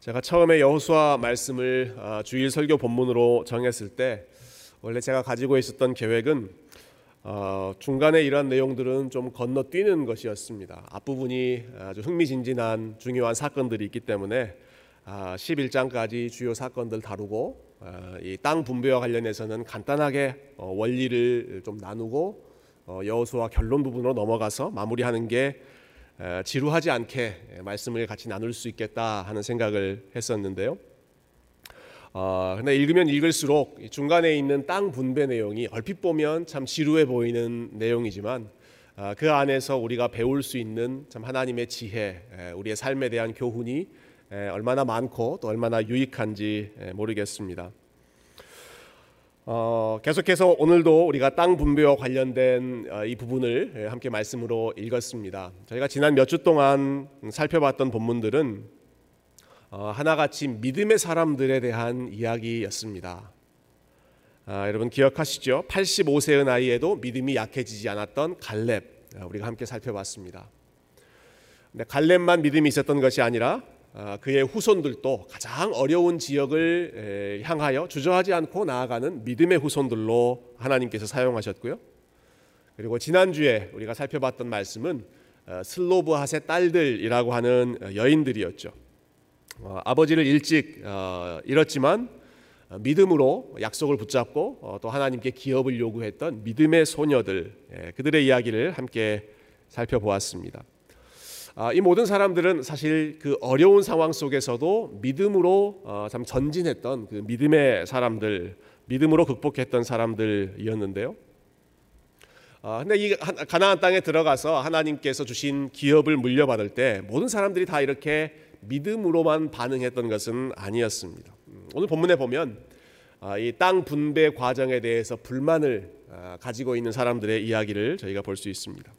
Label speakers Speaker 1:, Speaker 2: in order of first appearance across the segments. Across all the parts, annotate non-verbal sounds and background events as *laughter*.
Speaker 1: 제가 처음에 여호수아 말씀을 아, 주일 설교 본문으로 정했을 때 원래 제가 가지고 있었던 계획은 어, 중간에 이러한 내용들은 좀 건너뛰는 것이었습니다. 앞부분이 아주 흥미진진한 중요한 사건들이 있기 때문에 11장까지 아, 주요 사건들 다루고 아, 이땅 분배와 관련해서는 간단하게 어, 원리를 좀 나누고 어, 여호수아 결론 부분으로 넘어가서 마무리하는 게 지루하지 않게 말씀을 같이 나눌 수 있겠다 하는 생각을 했었는데요. 어, 근데 읽으면 읽을수록 중간에 있는 땅 분배 내용이 얼핏 보면 참 지루해 보이는 내용이지만 어, 그 안에서 우리가 배울 수 있는 참 하나님의 지혜, 에, 우리의 삶에 대한 교훈이 에, 얼마나 많고 또 얼마나 유익한지 에, 모르겠습니다. 어, 계속해서 오늘도 우리가 땅 분배와 관련된 어, 이 부분을 함께 말씀으로 읽었습니다. 저희가 지난 몇 주 동안 살펴봤던 본문들은 어, 하나같이 믿음의 사람들에 대한 이야기였습니다. 아, 여러분 기억하시죠? 85세의 나이에도 믿음이 약해지지 않았던 갈렙 어, 우리가 함께 살펴봤습니다. 근데 갈렙만 믿음이 있었던 것이 아니라 아, 그의 후손들도 가장 어려운 지역을 향하여 주저하지 않고 나아가는 믿음의 후손들로 하나님께서 사용하셨고요. 그리고 지난주에 우리가 살펴봤던 말씀은 어, 슬로브핫의 딸들이라고 하는 어, 여인들이었죠. 어, 아버지를 일찍 잃었지만 믿음으로 약속을 붙잡고 또 하나님께 기업을 요구했던 믿음의 소녀들 예, 그들의 이야기를 함께 살펴보았습니다. 아, 이 모든 사람들은 사실 그 어려운 상황 속에서도 믿음으로 어, 참 전진했던 그 믿음의 사람들, 믿음으로 극복했던 사람들이었는데요. 아, 근데 이 가나안 땅에 들어가서 하나님께서 주신 기업을 물려받을 때 모든 사람들이 다 이렇게 믿음으로만 반응했던 것은 아니었습니다. 음, 오늘 본문에 보면 아, 이땅 분배 과정에 대해서 불만을 가지고 있는 사람들의 이야기를 저희가 볼 수 있습니다.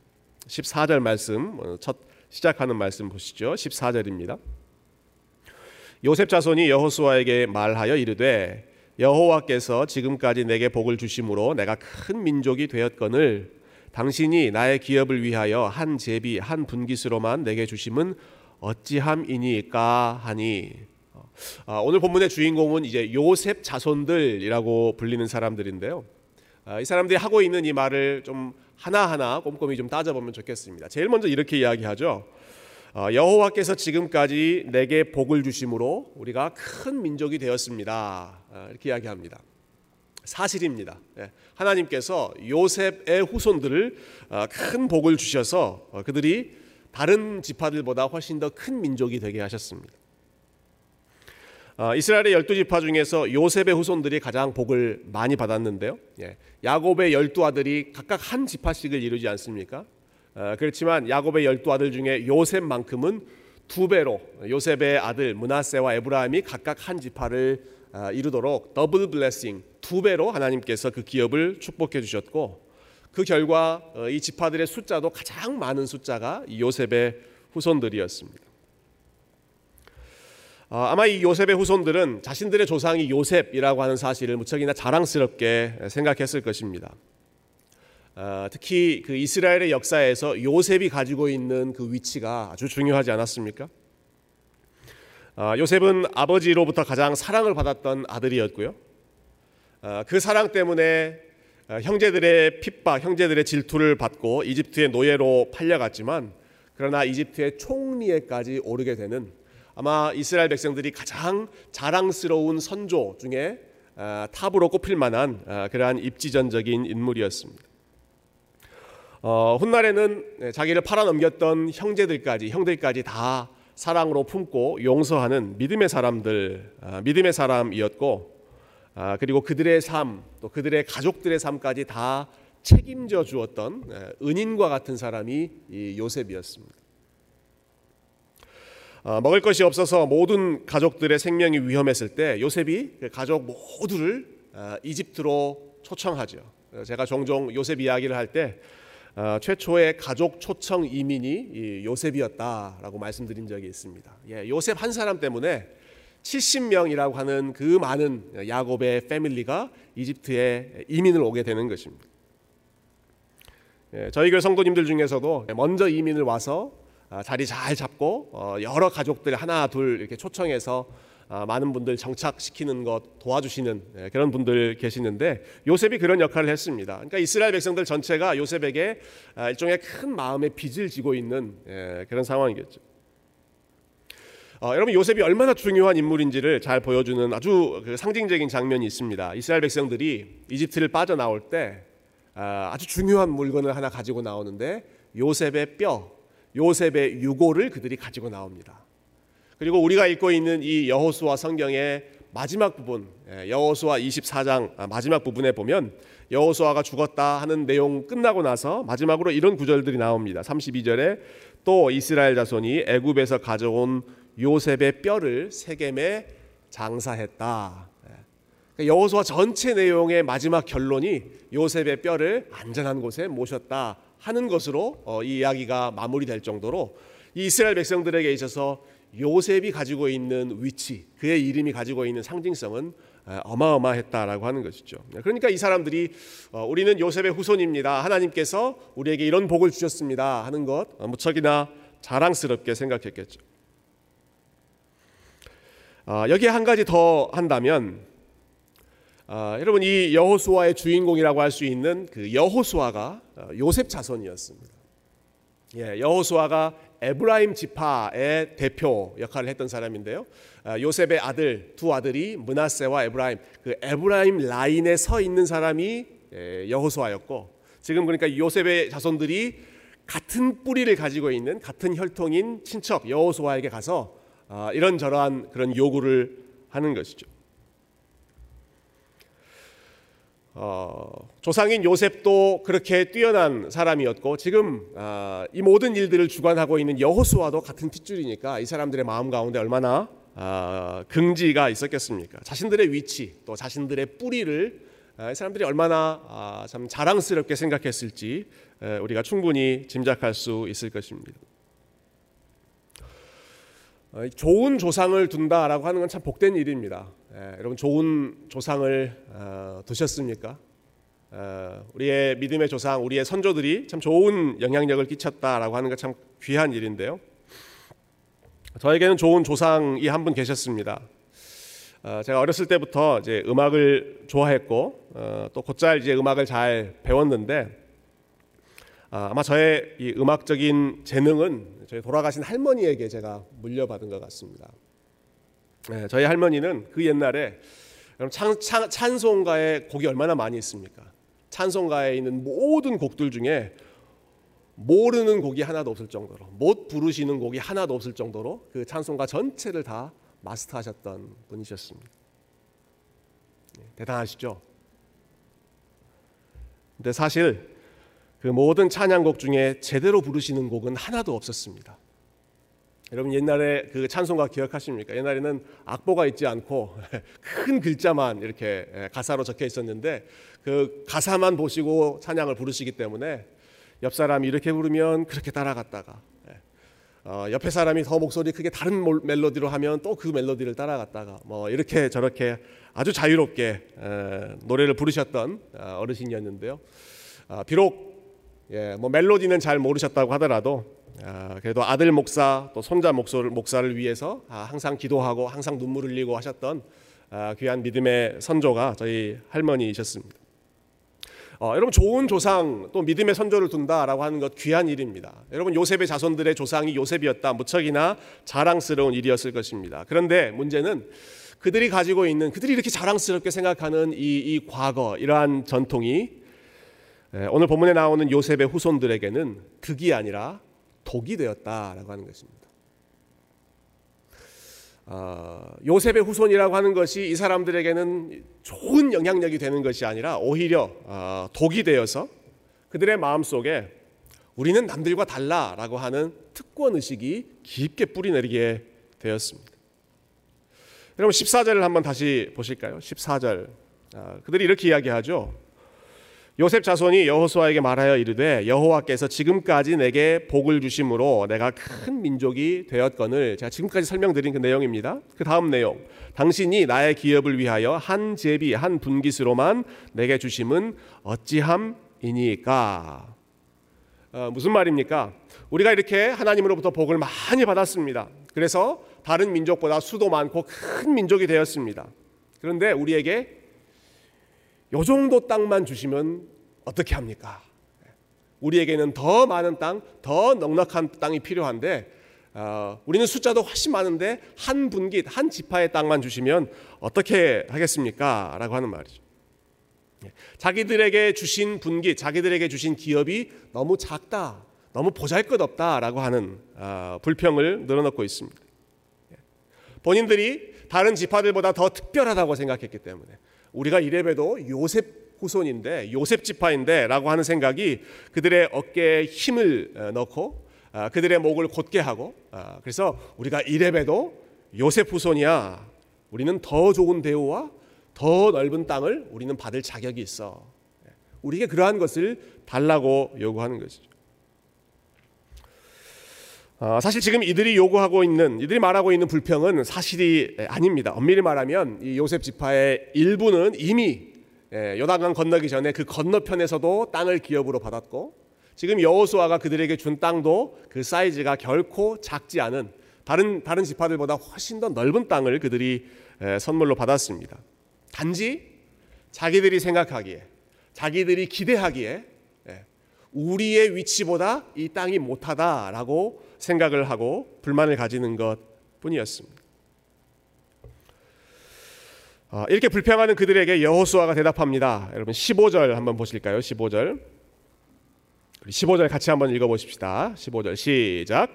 Speaker 1: 14절 말씀 어, 첫 시작하는 말씀 보시죠. 14절입니다. 요셉 자손이 여호수아에게 말하여 이르되 여호와께서 지금까지 내게 복을 주심으로 내가 큰 민족이 되었거늘 당신이 나의 기업을 위하여 한 제비 한 분깃으로만 내게 주심은 어찌함이니까 하니 아, 오늘 본문의 주인공은 이제 요셉 자손들이라고 불리는 사람들인데요. 아, 이 사람들이 하고 있는 이 말을 좀 하나하나 꼼꼼히 좀 따져보면 좋겠습니다. 제일 먼저 이렇게 이야기하죠. 어, 여호와께서 지금까지 내게 복을 주심으로 우리가 큰 민족이 되었습니다. 어, 이렇게 이야기합니다. 사실입니다. 예, 하나님께서 요셉의 후손들을 어, 큰 복을 주셔서 그들이 다른 지파들보다 훨씬 더 큰 민족이 되게 하셨습니다. 이스라엘의 열두 지파 중에서 요셉의 후손들이 가장 복을 많이 받았는데요. 예, 야곱의 열두 아들이 각각 한 지파씩을 이루지 않습니까? 어, 그렇지만 야곱의 열두 아들 중에 요셉만큼은 두 배로 요셉의 아들 문하세와 에브라임이 각각 한 지파를 어, 이루도록 더블 블레싱 두 배로 하나님께서 그 기업을 축복해 주셨고 그 결과 어, 이 지파들의 숫자도 가장 많은 숫자가 요셉의 후손들이었습니다. 아마 이 요셉의 후손들은 자신들의 조상이 요셉이라고 하는 사실을 무척이나 자랑스럽게 생각했을 것입니다. 어, 특히 그 이스라엘의 역사에서 요셉이 가지고 있는 그 위치가 아주 중요하지 않았습니까? 어, 요셉은 아버지로부터 가장 사랑을 받았던 아들이었고요. 어, 그 사랑 때문에 형제들의 핍박, 형제들의 질투를 받고 이집트의 노예로 팔려갔지만 그러나 이집트의 총리에까지 오르게 되는 아마 이스라엘 백성들이 가장 자랑스러운 선조 중에 탑으로 꼽힐 만한 그러한 입지전적인 인물이었습니다. 어, 훗날에는 네, 자기를 팔아넘겼던 형제들까지 형들까지 다 사랑으로 품고 용서하는 믿음의 사람들, 아, 믿음의 사람이었고 아, 그리고 그들의 삶, 또 그들의 가족들의 삶까지 다 책임져 주었던 네, 은인과 같은 사람이 요셉이었습니다. 아, 먹을 것이 없어서 모든 가족들의 생명이 위험했을 때 요셉이 그 가족 모두를 아, 이집트로 초청하죠. 제가 종종 요셉 이야기를 할때 어, 최초의 가족 초청 이민이 요셉이었다라고 말씀드린 적이 있습니다. 예, 요셉 한 사람 때문에 70명이라고 하는 그 많은 야곱의 패밀리가 이집트에 이민을 오게 되는 것입니다. 예, 저희 교회 성도님들 중에서도 먼저 이민을 와서 아, 자리 잘 잡고 어, 여러 가족들 하나 둘 이렇게 초청해서 아, 많은 분들 정착시키는 것 도와주시는 예, 그런 분들 계시는데 요셉이 그런 역할을 했습니다. 그러니까 이스라엘 백성들 전체가 요셉에게 아, 일종의 큰 마음의 빚을 지고 있는 예, 그런 상황이겠죠. 어, 여러분 요셉이 얼마나 중요한 인물인지를 잘 보여주는 아주 그 상징적인 장면이 있습니다. 이스라엘 백성들이 이집트를 빠져나올 때 아, 아주 중요한 물건을 하나 가지고 나오는데 요셉의 뼈, 요셉의 유골을 그들이 가지고 나옵니다. 그리고 우리가 읽고 있는 이 여호수아 성경의 마지막 부분 예, 여호수아 24장 아, 마지막 부분에 보면 여호수아가 죽었다 하는 내용 끝나고 나서 마지막으로 이런 구절들이 나옵니다. 32절에 또 이스라엘 자손이 애굽에서 가져온 요셉의 뼈를 세겜에 장사했다. 예. 그러니까 여호수아 전체 내용의 마지막 결론이 요셉의 뼈를 안전한 곳에 모셨다 하는 것으로 어, 이 이야기가 마무리될 정도로 이 이스라엘 백성들에게 있어서 요셉이 가지고 있는 위치, 그의 이름이 가지고 있는 상징성은 어마어마했다라고 하는 것이죠. 그러니까 이 사람들이 어, 우리는 요셉의 후손입니다. 하나님께서 우리에게 이런 복을 주셨습니다 하는 것 어, 무척이나 자랑스럽게 생각했겠죠. 어, 여기에 한 가지 더 한다면 여러분 이 여호수아의 주인공이라고 할 수 있는 그 여호수아가 요셉 자손이었습니다. 예, 여호수아가 에브라임 지파의 대표 역할을 했던 사람인데요. 아, 요셉의 아들 두 아들이 문하세와 에브라임 그 에브라임 라인에 서 있는 사람이 예, 여호수아였고 지금 그러니까 요셉의 자손들이 같은 뿌리를 가지고 있는 같은 혈통인 친척 여호수아에게 가서 아, 이런저러한 그런 요구를 하는 것이죠. 어, 조상인 요셉도 그렇게 뛰어난 사람이었고 지금 어, 이 모든 일들을 주관하고 있는 여호수아도 같은 핏줄이니까 이 사람들의 마음 가운데 얼마나 어, 긍지가 있었겠습니까? 자신들의 위치 또 자신들의 뿌리를 이 사람들이 얼마나 참 자랑스럽게 생각했을지 우리가 충분히 짐작할 수 있을 것입니다. 좋은 조상을 둔다라고 하는 건 참 복된 일입니다. 예, 여러분 좋은 조상을 어, 두셨습니까? 어, 우리의 믿음의 조상, 우리의 선조들이 참 좋은 영향력을 끼쳤다라고 하는 것 참 귀한 일인데요. 저에게는 좋은 조상이 한 분 계셨습니다. 어, 제가 어렸을 때부터 이제 음악을 좋아했고 어, 또 곧잘 이제 음악을 잘 배웠는데 아, 아마 저의 이 음악적인 재능은 저희 돌아가신 할머니에게 제가 물려받은 것 같습니다. 네, 저희 할머니는 그 옛날에 찬, 찬, 찬송가의 곡이 얼마나 많이 있습니까? 찬송가에 있는 모든 곡들 중에 모르는 곡이 하나도 없을 정도로 못 부르시는 곡이 하나도 없을 정도로 그 찬송가 전체를 다 마스터하셨던 분이셨습니다. 네, 대단하시죠? 근데 사실 그 모든 찬양곡 중에 제대로 부르시는 곡은 하나도 없었습니다. 여러분 옛날에 그 찬송가 기억하십니까? 옛날에는 악보가 있지 않고 *laughs* 큰 글자만 이렇게 예, 가사로 적혀 있었는데 그 가사만 보시고 찬양을 부르시기 때문에 옆 사람이 이렇게 부르면 그렇게 따라갔다가 예, 어, 옆에 사람이 더 목소리 크게 다른 멜로디로 하면 또 그 멜로디를 따라갔다가 뭐 이렇게 저렇게 아주 자유롭게 에, 예, 노래를 부르셨던 어, 어르신이었는데요. 어, 비록 예, 뭐 멜로디는 잘 모르셨다고 하더라도 아, 그래도 아들 목사 또 손자 목사를 위해서 아, 항상 기도하고 항상 눈물 흘리고 하셨던 아, 귀한 믿음의 선조가 저희 할머니이셨습니다. 어, 여러분 좋은 조상 또 믿음의 선조를 둔다라고 하는 것 귀한 일입니다. 여러분 요셉의 자손들의 조상이 요셉이었다 무척이나 자랑스러운 일이었을 것입니다. 그런데 문제는 그들이 가지고 있는 그들이 이렇게 자랑스럽게 생각하는 이, 이 과거 이러한 전통이 오늘 본문에 나오는 요셉의 후손들에게는 득이 아니라 독이 되었다라고 하는 것입니다. 어, 요셉의 후손이라고 하는 것이 이 사람들에게는 좋은 영향력이 되는 것이 아니라 오히려 어, 독이 되어서 그들의 마음 속에 우리는 남들과 달라라고 하는 특권 의식이 깊게 뿌리내리게 되었습니다. 여러분 14절을 한번 다시 보실까요? 14절. 어, 그들이 이렇게 이야기하죠. 요셉 자손이 여호수아에게 말하여 이르되 여호와께서 지금까지 내게 복을 주심으로 내가 큰 민족이 되었거늘 제가 지금까지 설명드린 그 내용입니다. 그 다음 내용 당신이 나의 기업을 위하여 한 제비 한 분깃으로만 내게 주심은 어찌함이니까 어, 무슨 말입니까? 우리가 이렇게 하나님으로부터 복을 많이 받았습니다. 그래서 다른 민족보다 수도 많고 큰 민족이 되었습니다. 그런데 우리에게 요 정도 땅만 주시면 어떻게 합니까? 우리에게는 더 많은 땅, 더 넉넉한 땅이 필요한데 어, 우리는 숫자도 훨씬 많은데 한 분기, 한 지파의 땅만 주시면 어떻게 하겠습니까? 라고 하는 말이죠. 예, 자기들에게 주신 분기, 자기들에게 주신 기업이 너무 작다, 너무 보잘것없다라고 하는 어, 불평을 늘어놓고 있습니다. 예, 본인들이 다른 지파들보다 더 특별하다고 생각했기 때문에 우리가 이래봬도 요셉 후손인데 요셉 지파인데라고 하는 생각이 그들의 어깨에 힘을 어, 넣고 아, 그들의 목을 곧게 하고 아, 그래서 우리가 이래봬도 요셉 후손이야 우리는 더 좋은 대우와 더 넓은 땅을 우리는 받을 자격이 있어 우리에게 그러한 것을 달라고 요구하는 것이죠. 어, 사실 지금 이들이 요구하고 있는 이들이 말하고 있는 불평은 사실이 아닙니다. 엄밀히 말하면 이 요셉 지파의 일부는 이미 요단강 건너기 전에 그 건너편에서도 땅을 기업으로 받았고 지금 여호수아가 그들에게 준 땅도 그 사이즈가 결코 작지 않은 다른 다른 지파들보다 훨씬 더 넓은 땅을 그들이 선물로 받았습니다. 단지 자기들이 생각하기에 자기들이 기대하기에 우리의 위치보다 이 땅이 못하다라고 생각을 하고 불만을 가지는 것 뿐이었습니다. 어, 이렇게 불평하는 그들에게 여호수아가 대답합니다. 여러분 15절 한번 보실까요? 15절. 15절 같이 한번 읽어 보십시다. 15절 시작.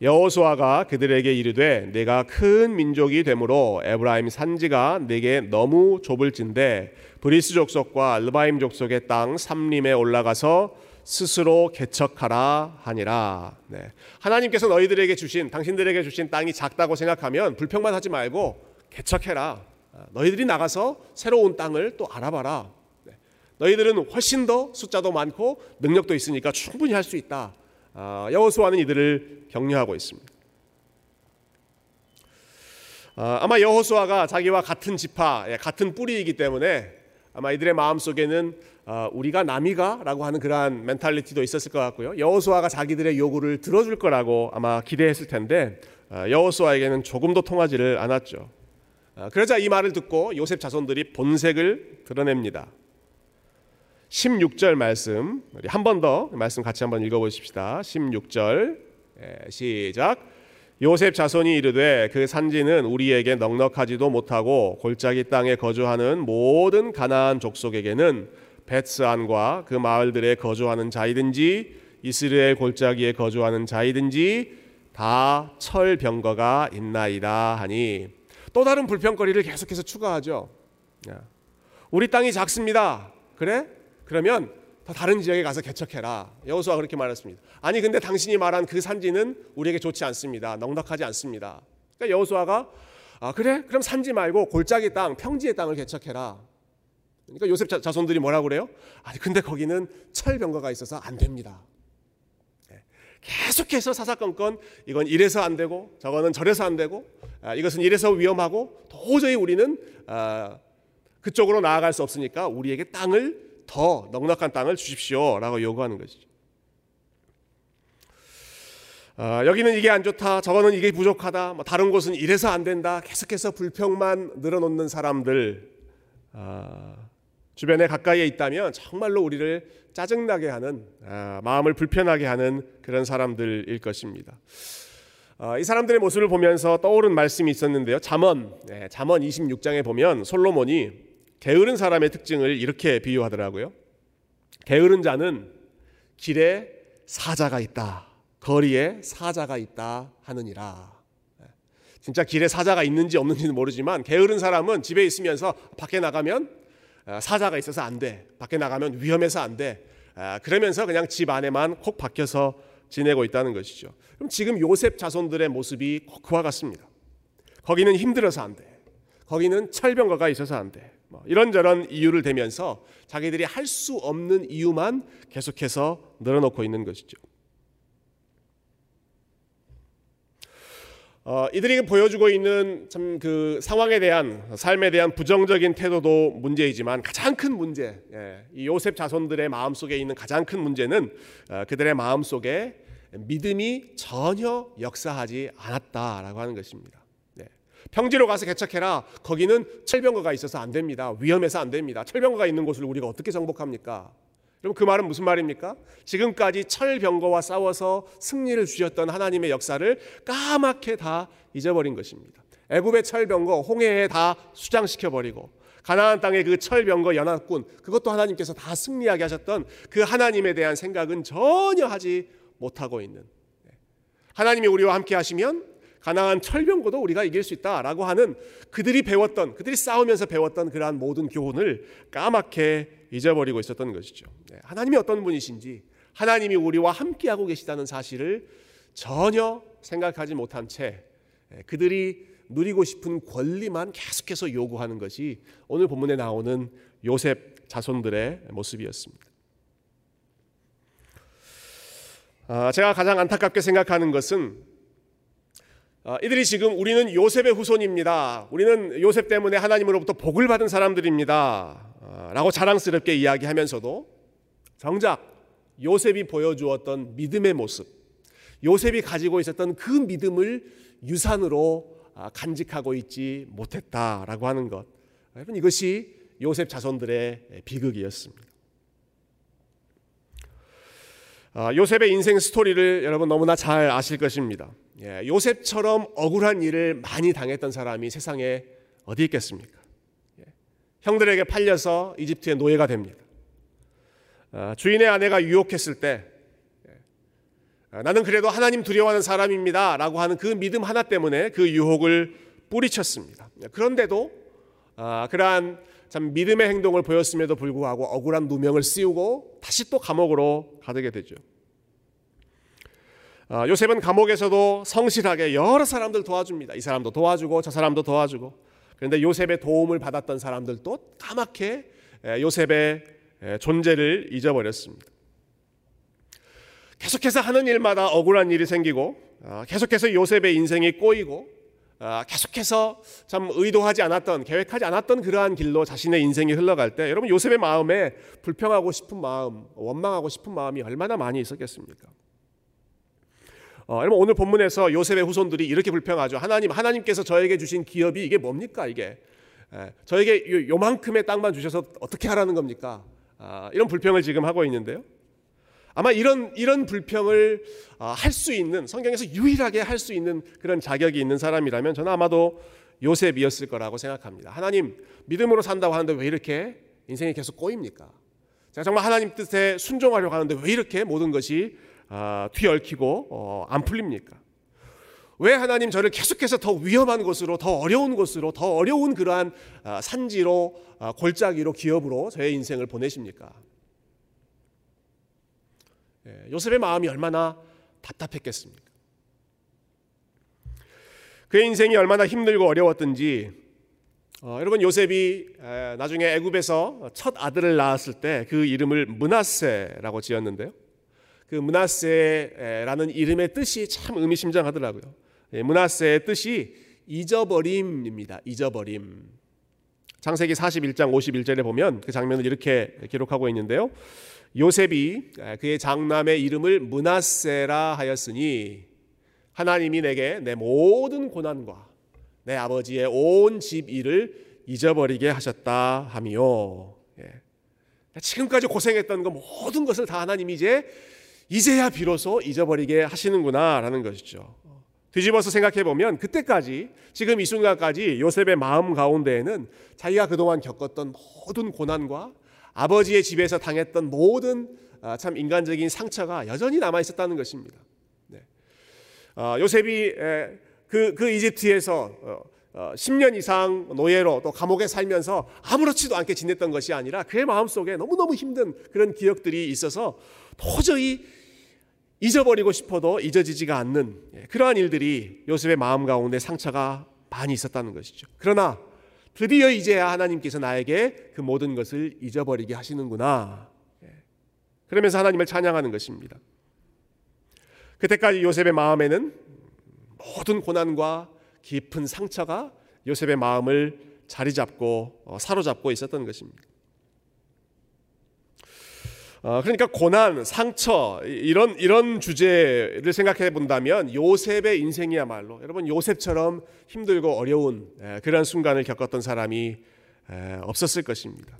Speaker 1: 여호수아가 그들에게 이르되 내가 큰 민족이 되므로 에브라임 산지가 내게 너무 좁을진데 브리스 족속과 르바임 족속의 땅 삼림에 올라가서 스스로 개척하라 하니라. 네. 하나님께서 너희들에게 주신 당신들에게 주신 땅이 작다고 생각하면 불평만 하지 말고 개척해라. 아, 너희들이 나가서 새로운 땅을 또 알아봐라. 네. 너희들은 훨씬 더 숫자도 많고 능력도 있으니까 충분히 할 수 있다. 아, 여호수아는 이들을 격려하고 있습니다. 아, 아마 여호수아가 자기와 같은 지파, 예, 같은 뿌리이기 때문에 아마 이들의 마음 속에는 어, 우리가 남이가라고 하는 그러한 멘탈리티도 있었을 것 같고요. 여호수아가 자기들의 요구를 들어줄 거라고 아마 기대했을 텐데 어, 여호수아에게는 조금도 통하지를 않았죠. 어, 그러자 이 말을 듣고 요셉 자손들이 본색을 드러냅니다. 16절 말씀 한번 더 말씀 같이 한번 읽어보십시다. 16절 예, 시작. 요셉 자손이 이르되 그 산지는 우리에게 넉넉하지도 못하고 골짜기 땅에 거주하는 모든 가나안 족속에게는 베스안과 그 마을들에 거주하는 자이든지 이스라엘 골짜기에 거주하는 자이든지 다 철병거가 있나이다 하니 또 다른 불평거리를 계속해서 추가하죠. 우리 땅이 작습니다. 그래? 그러면 더 다른 지역에 가서 개척해라. 여호수아 그렇게 말했습니다. 아니 근데 당신이 말한 그 산지는 우리에게 좋지 않습니다. 넉넉하지 않습니다. 그러니까 여호수아가 아 그래? 그럼 산지 말고 골짜기 땅, 평지의 땅을 개척해라. 그러니까 요셉 자 손들이 뭐라고 그래요? 아니 근데 거기는 철병거가 있어서 안 됩니다. 네. 계속해서 사사건건 이건 이래서 안 되고 저거는 저래서 안 되고 아, 이것은 이래서 위험하고 도저히 우리는 아, 그쪽으로 나아갈 수 없으니까 우리에게 땅을 더 넉넉한 땅을 주십시오라고 요구하는 것이죠. 아, 여기는 이게 안 좋다, 저거는 이게 부족하다, 뭐 다른 곳은 이래서 안 된다. 계속해서 불평만 늘어놓는 사람들. 주변에 가까이에 있다면 정말로 우리를 짜증나게 하는 아, 마음을 불편하게 하는 그런 사람들일 것입니다. 아, 이 사람들의 모습을 보면서 떠오른 말씀이 있었는데요. 잠언 네, 잠언 26장에 보면 솔로몬이 게으른 사람의 특징을 이렇게 비유하더라고요. 게으른 자는 길에 사자가 있다. 거리에 사자가 있다 하느니라. 네, 진짜 길에 사자가 있는지 없는지는 모르지만 게으른 사람은 집에 있으면서 밖에 나가면 어, 사자가 있어서 안 돼. 밖에 나가면 위험해서 안 돼. 어, 그러면서 그냥 집 안에만 콕 박혀서 지내고 있다는 것이죠. 그럼 지금 요셉 자손들의 모습이 그와 같습니다. 거기는 힘들어서 안 돼. 거기는 철병거가 있어서 안 돼. 뭐 이런저런 이유를 대면서 자기들이 할 수 없는 이유만 계속해서 늘어놓고 있는 것이죠. 어, 이들이 보여주고 있는 참 그 상황에 대한 삶에 대한 부정적인 태도도 문제이지만 가장 큰 문제, 예, 이 요셉 자손들의 마음 속에 있는 가장 큰 문제는 어, 그들의 마음 속에 믿음이 전혀 역사하지 않았다라고 하는 것입니다. 네. 평지로 가서 개척해라. 거기는 철병거가 있어서 안 됩니다. 위험해서 안 됩니다. 철병거가 있는 곳을 우리가 어떻게 정복합니까? 그럼 그 말은 무슨 말입니까? 지금까지 철병거와 싸워서 승리를 주셨던 하나님의 역사를 까맣게 다 잊어버린 것입니다. 애굽의 철병거 홍해에 다 수장시켜 버리고 가나안 땅의 그 철병거 연합군 그것도 하나님께서 다 승리하게 하셨던 그 하나님에 대한 생각은 전혀 하지 못하고 있는 네. 하나님이 우리와 함께 하시면 가나안 철병거도 우리가 이길 수 있다라고 하는 그들이 배웠던 그들이 싸우면서 배웠던 그러한 모든 교훈을 까맣게 잊어버리고 있었던 것이죠. 네. 하나님이 어떤 분이신지 하나님이 우리와 함께하고 계시다는 사실을 전혀 생각하지 못한 채 네. 그들이 누리고 싶은 권리만 계속해서 요구하는 것이 오늘 본문에 나오는 요셉 자손들의 모습이었습니다. 아, 제가 가장 안타깝게 생각하는 것은 아, 이들이 지금 우리는 요셉의 후손입니다. 우리는 요셉 때문에 하나님으로부터 복을 받은 사람들입니다. 아, 라고 자랑스럽게 이야기하면서도 정작 요셉이 보여주었던 믿음의 모습, 요셉이 가지고 있었던 그 믿음을 유산으로 아, 간직하고 있지 못했다라고 하는 것. 여러분 이것이 요셉 자손들의 비극이었습니다. 아, 요셉의 인생 스토리를 여러분 너무나 잘 아실 것입니다. 예, 요셉처럼 억울한 일을 많이 당했던 사람이 세상에 어디 있겠습니까? 예, 형들에게 팔려서 이집트의 노예가 됩니다. 아, 주인의 아내가 유혹했을 때 아, 나는 그래도 하나님 두려워하는 사람입니다. 라고 하는 그 믿음 하나 때문에 그 유혹을 뿌리쳤습니다. 그런데도 아, 그러한 참 믿음의 행동을 보였음에도 불구하고 억울한 누명을 씌우고 다시 또 감옥으로 가게 되죠. 아, 요셉은 감옥에서도 성실하게 여러 사람들 도와줍니다. 이 사람도 도와주고 저 사람도 도와주고. 그런데 요셉의 도움을 받았던 사람들도 까맣게 요셉의 존재를 잊어버렸습니다. 계속해서 하는 일마다 억울한 일이 생기고 아, 계속해서 요셉의 인생이 꼬이고 아, 계속해서 참 의도하지 않았던 계획하지 않았던 그러한 길로 자신의 인생이 흘러갈 때 여러분 요셉의 마음에 불평하고 싶은 마음, 원망하고 싶은 마음이 얼마나 많이 있었겠습니까? 어, 여러분 오늘 본문에서 요셉의 후손들이 이렇게 불평하죠. 하나님, 하나님께서 저에게 주신 기업이 이게 뭡니까 이게? 에, 저에게 요, 만큼의 땅만 주셔서 어떻게 하라는 겁니까? 아, 이런 불평을 지금 하고 있는데요. 아마 이런 이런 불평을 아, 할수 있는 성경에서 유일하게 할 수 있는 그런 자격이 있는 사람이라면 저는 아마도 요셉이었을 거라고 생각합니다. 하나님 믿음으로 산다고 하는데 왜 이렇게 인생이 계속 꼬입니까? 제가 정말 하나님 뜻에 순종하려고 하는데 왜 이렇게 모든 것이 아, 뒤얽히고 어, 안 풀립니까? 왜 하나님 저를 계속해서 더 위험한 곳으로 더 어려운 곳으로 더 어려운 그러한 아, 산지로 골짜기로 기업으로 저의 인생을 보내십니까? 예, 요셉의 마음이 얼마나 답답했겠습니까? 그의 인생이 얼마나 힘들고 어려웠든지 어, 여러분 요셉이 에, 나중에 애굽에서 첫 아들을 낳았을 때 그 이름을 문하세라고 지었는데요. 그 문하세라는 이름의 뜻이 참 의미심장하더라고요. 예, 문하세의 뜻이 잊어버림입니다. 잊어버림. 창세기 41장 51절에 보면 그 장면을 이렇게 기록하고 있는데요. 요셉이 그의 장남의 이름을 문하세라 하였으니 하나님이 내게 내 모든 고난과 내 아버지의 온 집 일을 잊어버리게 하셨다 하미요. 예. 지금까지 고생했던 그 모든 것을 다 하나님이 이제 이제야 비로소 잊어버리게 하시는구나라는 것이죠. 뒤집어서 생각해 보면 그때까지 지금 이 순간까지 요셉의 마음 가운데에는 자기가 그동안 겪었던 모든 고난과 아버지의 집에서 당했던 모든 아, 참 인간적인 상처가 여전히 남아 있었다는 것입니다. 네. 어, 요셉이 그, 그 이집트에서 10년 어, 어, 이상 노예로 또 감옥에 살면서 아무렇지도 않게 지냈던 것이 아니라 그의 마음속에 너무너무 힘든 그런 기억들이 있어서 도저히 잊어버리고 싶어도 잊어지지가 않는 예, 그러한 일들이 요셉의 마음 가운데 상처가 많이 있었다는 것이죠. 그러나 드디어 이제야 하나님께서 나에게 그 모든 것을 잊어버리게 하시는구나. 예. 그러면서 하나님을 찬양하는 것입니다. 그때까지 요셉의 마음에는 모든 고난과 깊은 상처가 요셉의 마음을 자리 잡고 어, 사로잡고 있었던 것입니다. 어, 그러니까 고난, 상처 이런 이런 주제를 생각해 본다면 요셉의 인생이야말로 여러분 요셉처럼 힘들고 어려운 예, 그런 순간을 겪었던 사람이 예, 없었을 것입니다.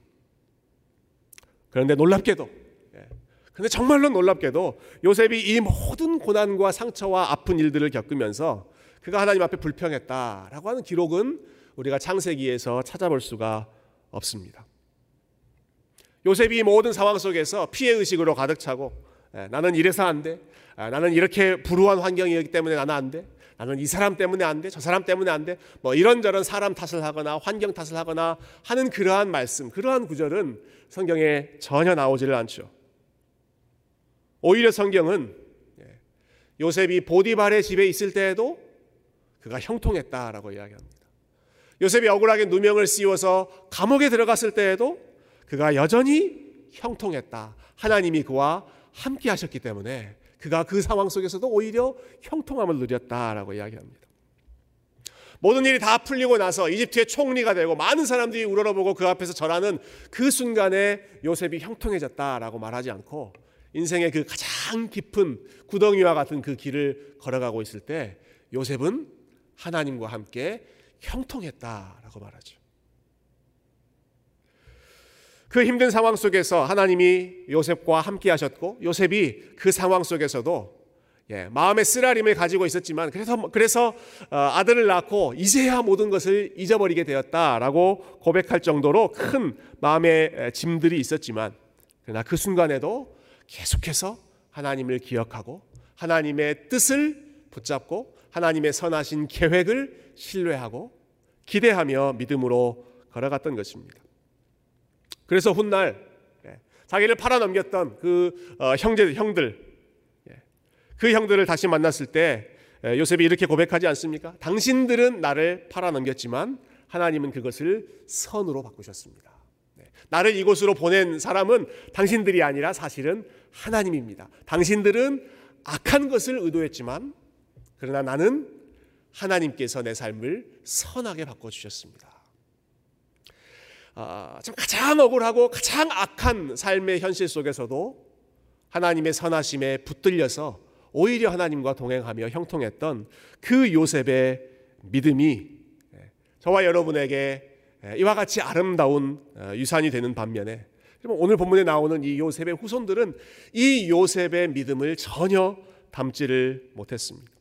Speaker 1: 그런데 놀랍게도 예, 근데 정말로 놀랍게도 요셉이 이 모든 고난과 상처와 아픈 일들을 겪으면서 그가 하나님 앞에 불평했다라고 하는 기록은 우리가 창세기에서 찾아볼 수가 없습니다. 요셉이 모든 상황 속에서 피해 의식으로 가득 차고 예, 나는 이래서 안 돼. 아, 나는 이렇게 불우한 환경이기 때문에 나는 안 돼. 나는 이 사람 때문에 안 돼. 저 사람 때문에 안 돼. 뭐 이런저런 사람 탓을 하거나 환경 탓을 하거나 하는 그러한 말씀, 그러한 구절은 성경에 전혀 나오지를 않죠. 오히려 성경은 예, 요셉이 보디발의 집에 있을 때에도 그가 형통했다라고 이야기합니다. 요셉이 억울하게 누명을 씌워서 감옥에 들어갔을 때에도 그가 여전히 형통했다. 하나님이 그와 함께 하셨기 때문에 그가 그 상황 속에서도 오히려 형통함을 누렸다라고 이야기합니다. 모든 일이 다 풀리고 나서 이집트의 총리가 되고 많은 사람들이 우러러보고 그 앞에서 절하는 그 순간에 요셉이 형통해졌다라고 말하지 않고 인생의 그 가장 깊은 구덩이와 같은 그 길을 걸어가고 있을 때 요셉은 하나님과 함께 형통했다라고 말하죠. 그 힘든 상황 속에서 하나님이 요셉과 함께 하셨고 요셉이 그 상황 속에서도 예, 마음의 쓰라림을 가지고 있었지만 그래서 그래서 어, 아들을 낳고 이제야 모든 것을 잊어버리게 되었다라고 고백할 정도로 큰 마음의 짐들이 있었지만 그러나 그 순간에도 계속해서 하나님을 기억하고 하나님의 뜻을 붙잡고 하나님의 선하신 계획을 신뢰하고 기대하며 믿음으로 걸어갔던 것입니다. 그래서 훗날 예, 자기를 팔아넘겼던 그 어, 형제 형들 예, 그 형들을 다시 만났을 때 예, 요셉이 이렇게 고백하지 않습니까? 당신들은 나를 팔아넘겼지만 하나님은 그것을 선으로 바꾸셨습니다. 나를 이곳으로 보낸 사람은 당신들이 아니라 사실은 하나님입니다. 당신들은 악한 것을 의도했지만 그러나 나는 하나님께서 내 삶을 선하게 바꿔 주셨습니다. 아, 참 가장 억울하고 가장 악한 삶의 현실 속에서도 하나님의 선하심에 붙들려서 오히려 하나님과 동행하며 형통했던 그 요셉의 믿음이 예, 저와 여러분에게 예, 이와 같이 아름다운 어, 유산이 되는 반면에 오늘 본문에 나오는 이 요셉의 후손들은 이 요셉의 믿음을 전혀 담지를 못했습니다.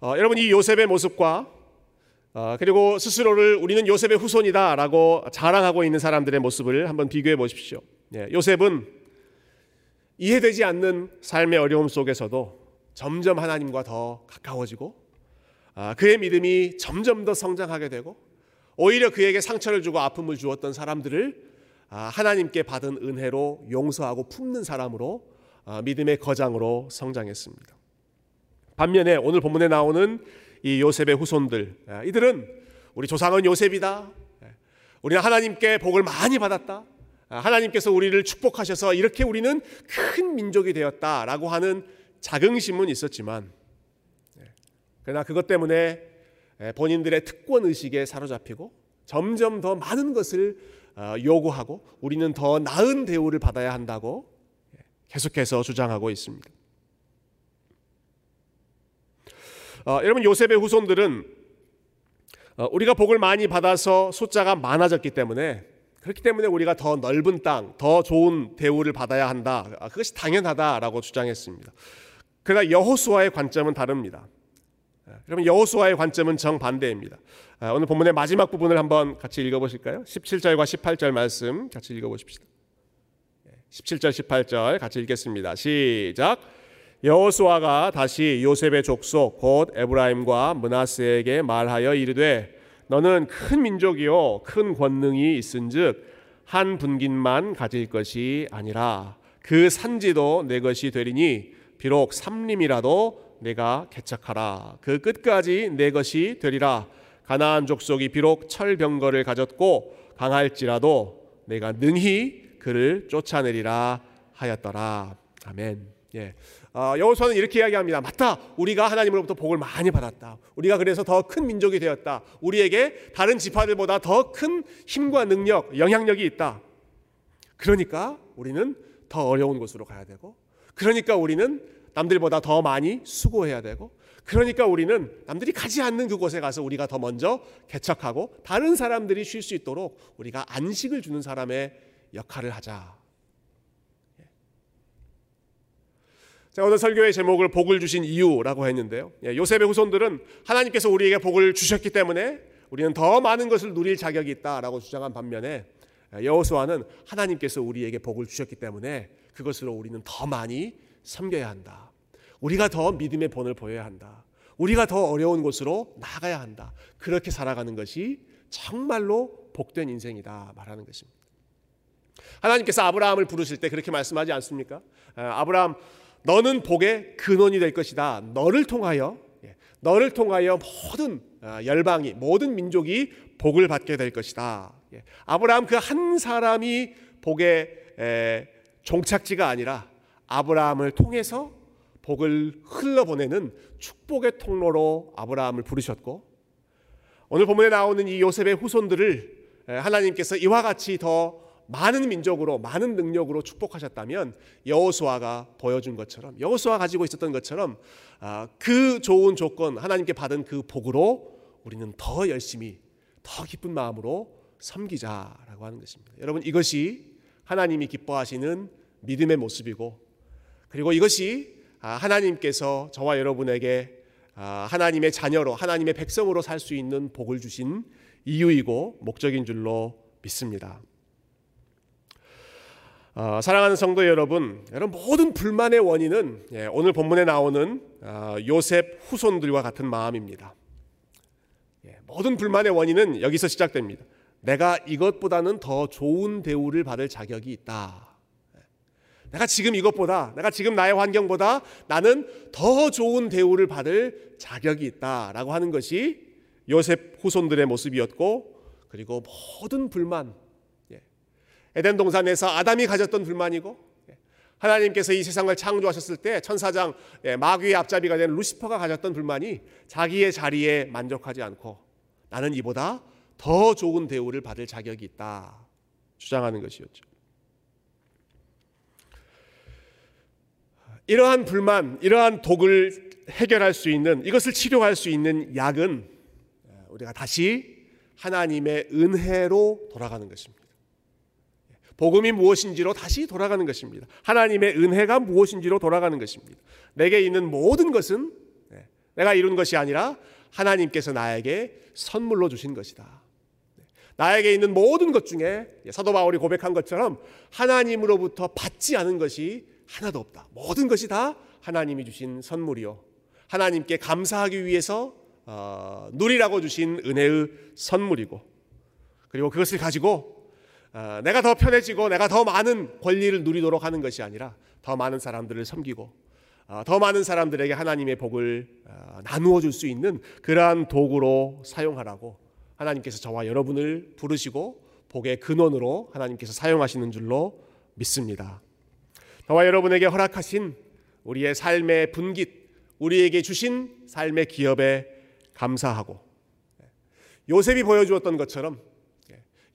Speaker 1: 어, 여러분 이 요셉의 모습과 어, 그리고 스스로를 우리는 요셉의 후손이다라고 자랑하고 있는 사람들의 모습을 한번 비교해 보십시오. 예, 요셉은 이해되지 않는 삶의 어려움 속에서도 점점 하나님과 더 가까워지고 아, 그의 믿음이 점점 더 성장하게 되고 오히려 그에게 상처를 주고 아픔을 주었던 사람들을 아, 하나님께 받은 은혜로 용서하고 품는 사람으로 아, 믿음의 거장으로 성장했습니다. 반면에 오늘 본문에 나오는 이 요셉의 후손들 예, 이들은 우리 조상은 요셉이다. 예, 우리는 하나님께 복을 많이 받았다. 아, 하나님께서 우리를 축복하셔서 이렇게 우리는 큰 민족이 되었다라고 하는 자긍심은 있었지만 예, 그러나 그것 때문에 본인들의 특권 의식에 사로잡히고 점점 더 많은 것을 어, 요구하고 우리는 더 나은 대우를 받아야 한다고 계속해서 주장하고 있습니다. 어, 여러분 요셉의 후손들은 어, 우리가 복을 많이 받아서 숫자가 많아졌기 때문에 그렇기 때문에 우리가 더 넓은 땅, 더 좋은 대우를 받아야 한다. 아, 그것이 당연하다라고 주장했습니다. 그러나 여호수아의 관점은 다릅니다. 예, 여러분 여호수아의 관점은 정반대입니다. 아, 오늘 본문의 마지막 부분을 한번 같이 읽어보실까요? 17절과 18절 말씀 같이 읽어보십시다. 17절, 예, 18절 같이 읽겠습니다. 시작. 여호수아가 다시 요셉의 족속 곧 에브라임과 문하세에게 말하여 이르되 너는 큰 민족이요 큰 권능이 있은즉 한 분깃만 가질 것이 아니라 그 산지도 내 것이 되리니 비록 삼림이라도 내가 개척하라 그 끝까지 내 것이 되리라 가나안 족속이 비록 철병거를 가졌고 강할지라도 내가 능히 그를 쫓아내리라 하였더라 아멘. 예. 어, 여호수아는 이렇게 이야기합니다. 맞다. 우리가 하나님으로부터 복을 많이 받았다. 우리가 그래서 더 큰 민족이 되었다. 우리에게 다른 지파들보다 더 큰 힘과 능력, 영향력이 있다. 그러니까 우리는 더 어려운 곳으로 가야 되고 그러니까 우리는 남들보다 더 많이 수고해야 되고 그러니까 우리는 남들이 가지 않는 그곳에 가서 우리가 더 먼저 개척하고 다른 사람들이 쉴 수 있도록 우리가 안식을 주는 사람의 역할을 하자. 제가 오늘 설교의 제목을 복을 주신 이유라고 했는데요. 예, 요셉의 후손들은 하나님께서 우리에게 복을 주셨기 때문에 우리는 더 많은 것을 누릴 자격이 있다라고 주장한 반면에 예, 여호수아는 하나님께서 우리에게 복을 주셨기 때문에 그것으로 우리는 더 많이 섬겨야 한다. 우리가 더 믿음의 본을 보여야 한다. 우리가 더 어려운 곳으로 나가야 한다. 그렇게 살아가는 것이 정말로 복된 인생이다 말하는 것입니다. 하나님께서 아브라함을 부르실 때 그렇게 말씀하지 않습니까? 아브라함 너는 복의 근원이 될 것이다. 너를 통하여 예, 너를 통하여 모든 아, 열방이 모든 민족이 복을 받게 될 것이다. 예, 아브라함 그 한 사람이 복의 종착지가 아니라 아브라함을 통해서 복을 흘러보내는 축복의 통로로 아브라함을 부르셨고 오늘 본문에 나오는 이 요셉의 후손들을 하나님께서 이와 같이 더 많은 민족으로 많은 능력으로 축복하셨다면 여호수아가 보여준 것처럼 여호수아 가지고 있었던 것처럼 아, 그 좋은 조건 하나님께 받은 그 복으로 우리는 더 열심히 더 기쁜 마음으로 섬기자라고 하는 것입니다. 여러분 이것이 하나님이 기뻐하시는 믿음의 모습이고 그리고 이것이 아, 하나님께서 저와 여러분에게 아, 하나님의 자녀로 하나님의 백성으로 살 수 있는 복을 주신 이유이고 목적인 줄로 믿습니다. 어, 사랑하는 성도 여러분, 여러분 모든 불만의 원인은 예, 오늘 본문에 나오는 어, 요셉 후손들과 같은 마음입니다. 예, 모든 불만의 원인은 여기서 시작됩니다. 내가 이것보다는 더 좋은 대우를 받을 자격이 있다. 내가 지금 이것보다, 내가 지금 나의 환경보다 나는 더 좋은 대우를 받을 자격이 있다라고 하는 것이 요셉 후손들의 모습이었고, 그리고 모든 불만, 예. 에덴 동산에서 아담이 가졌던 불만이고, 예. 하나님께서 이 세상을 창조하셨을 때 천사장 예, 마귀의 앞잡이가 된 루시퍼가 가졌던 불만이 자기의 자리에 만족하지 않고 나는 이보다 더 좋은 대우를 받을 자격이 있다 주장하는 것이었죠. 이러한 불만, 이러한 독을 해결할 수 있는 이것을 치료할 수 있는 약은 우리가 다시 하나님의 은혜로 돌아가는 것입니다. 복음이 무엇인지로 다시 돌아가는 것입니다. 하나님의 은혜가 무엇인지로 돌아가는 것입니다. 내게 있는 모든 것은 내가 이룬 것이 아니라 하나님께서 나에게 선물로 주신 것이다. 나에게 있는 모든 것 중에 사도 바울이 고백한 것처럼 하나님으로부터 받지 않은 것이 하나도 없다. 모든 것이 다 하나님이 주신 선물이요. 하나님께 감사하기 위해서 어, 누리라고 주신 은혜의 선물이고 그리고 그것을 가지고 어, 내가 더 편해지고 내가 더 많은 권리를 누리도록 하는 것이 아니라 더 많은 사람들을 섬기고 어, 더 많은 사람들에게 하나님의 복을 어, 나누어 줄 수 있는 그러한 도구로 사용하라고 하나님께서 저와 여러분을 부르시고 복의 근원으로 하나님께서 사용하시는 줄로 믿습니다. 저와 여러분에게 허락하신 우리의 삶의 분깃, 우리에게 주신 삶의 기업에 감사하고 요셉이 보여주었던 것처럼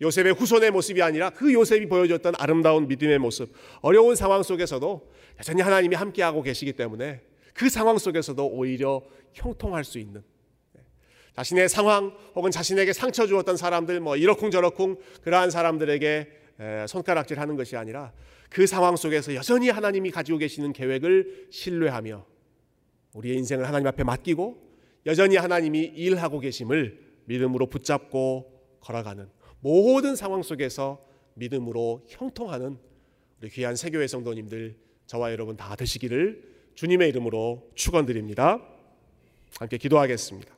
Speaker 1: 요셉의 후손의 모습이 아니라 그 요셉이 보여줬던 아름다운 믿음의 모습, 어려운 상황 속에서도 여전히 하나님이 함께하고 계시기 때문에 그 상황 속에서도 오히려 형통할 수 있는 자신의 상황 혹은 자신에게 상처 주었던 사람들 뭐 이러쿵저러쿵 그러한 사람들에게 손가락질 하는 것이 아니라 그 상황 속에서 여전히 하나님이 가지고 계시는 계획을 신뢰하며 우리의 인생을 하나님 앞에 맡기고 여전히 하나님이 일하고 계심을 믿음으로 붙잡고 걸어가는 모든 상황 속에서 믿음으로 형통하는 우리 귀한 세교회 성도님들 저와 여러분 다 되시기를 주님의 이름으로 축원드립니다. 함께 기도하겠습니다.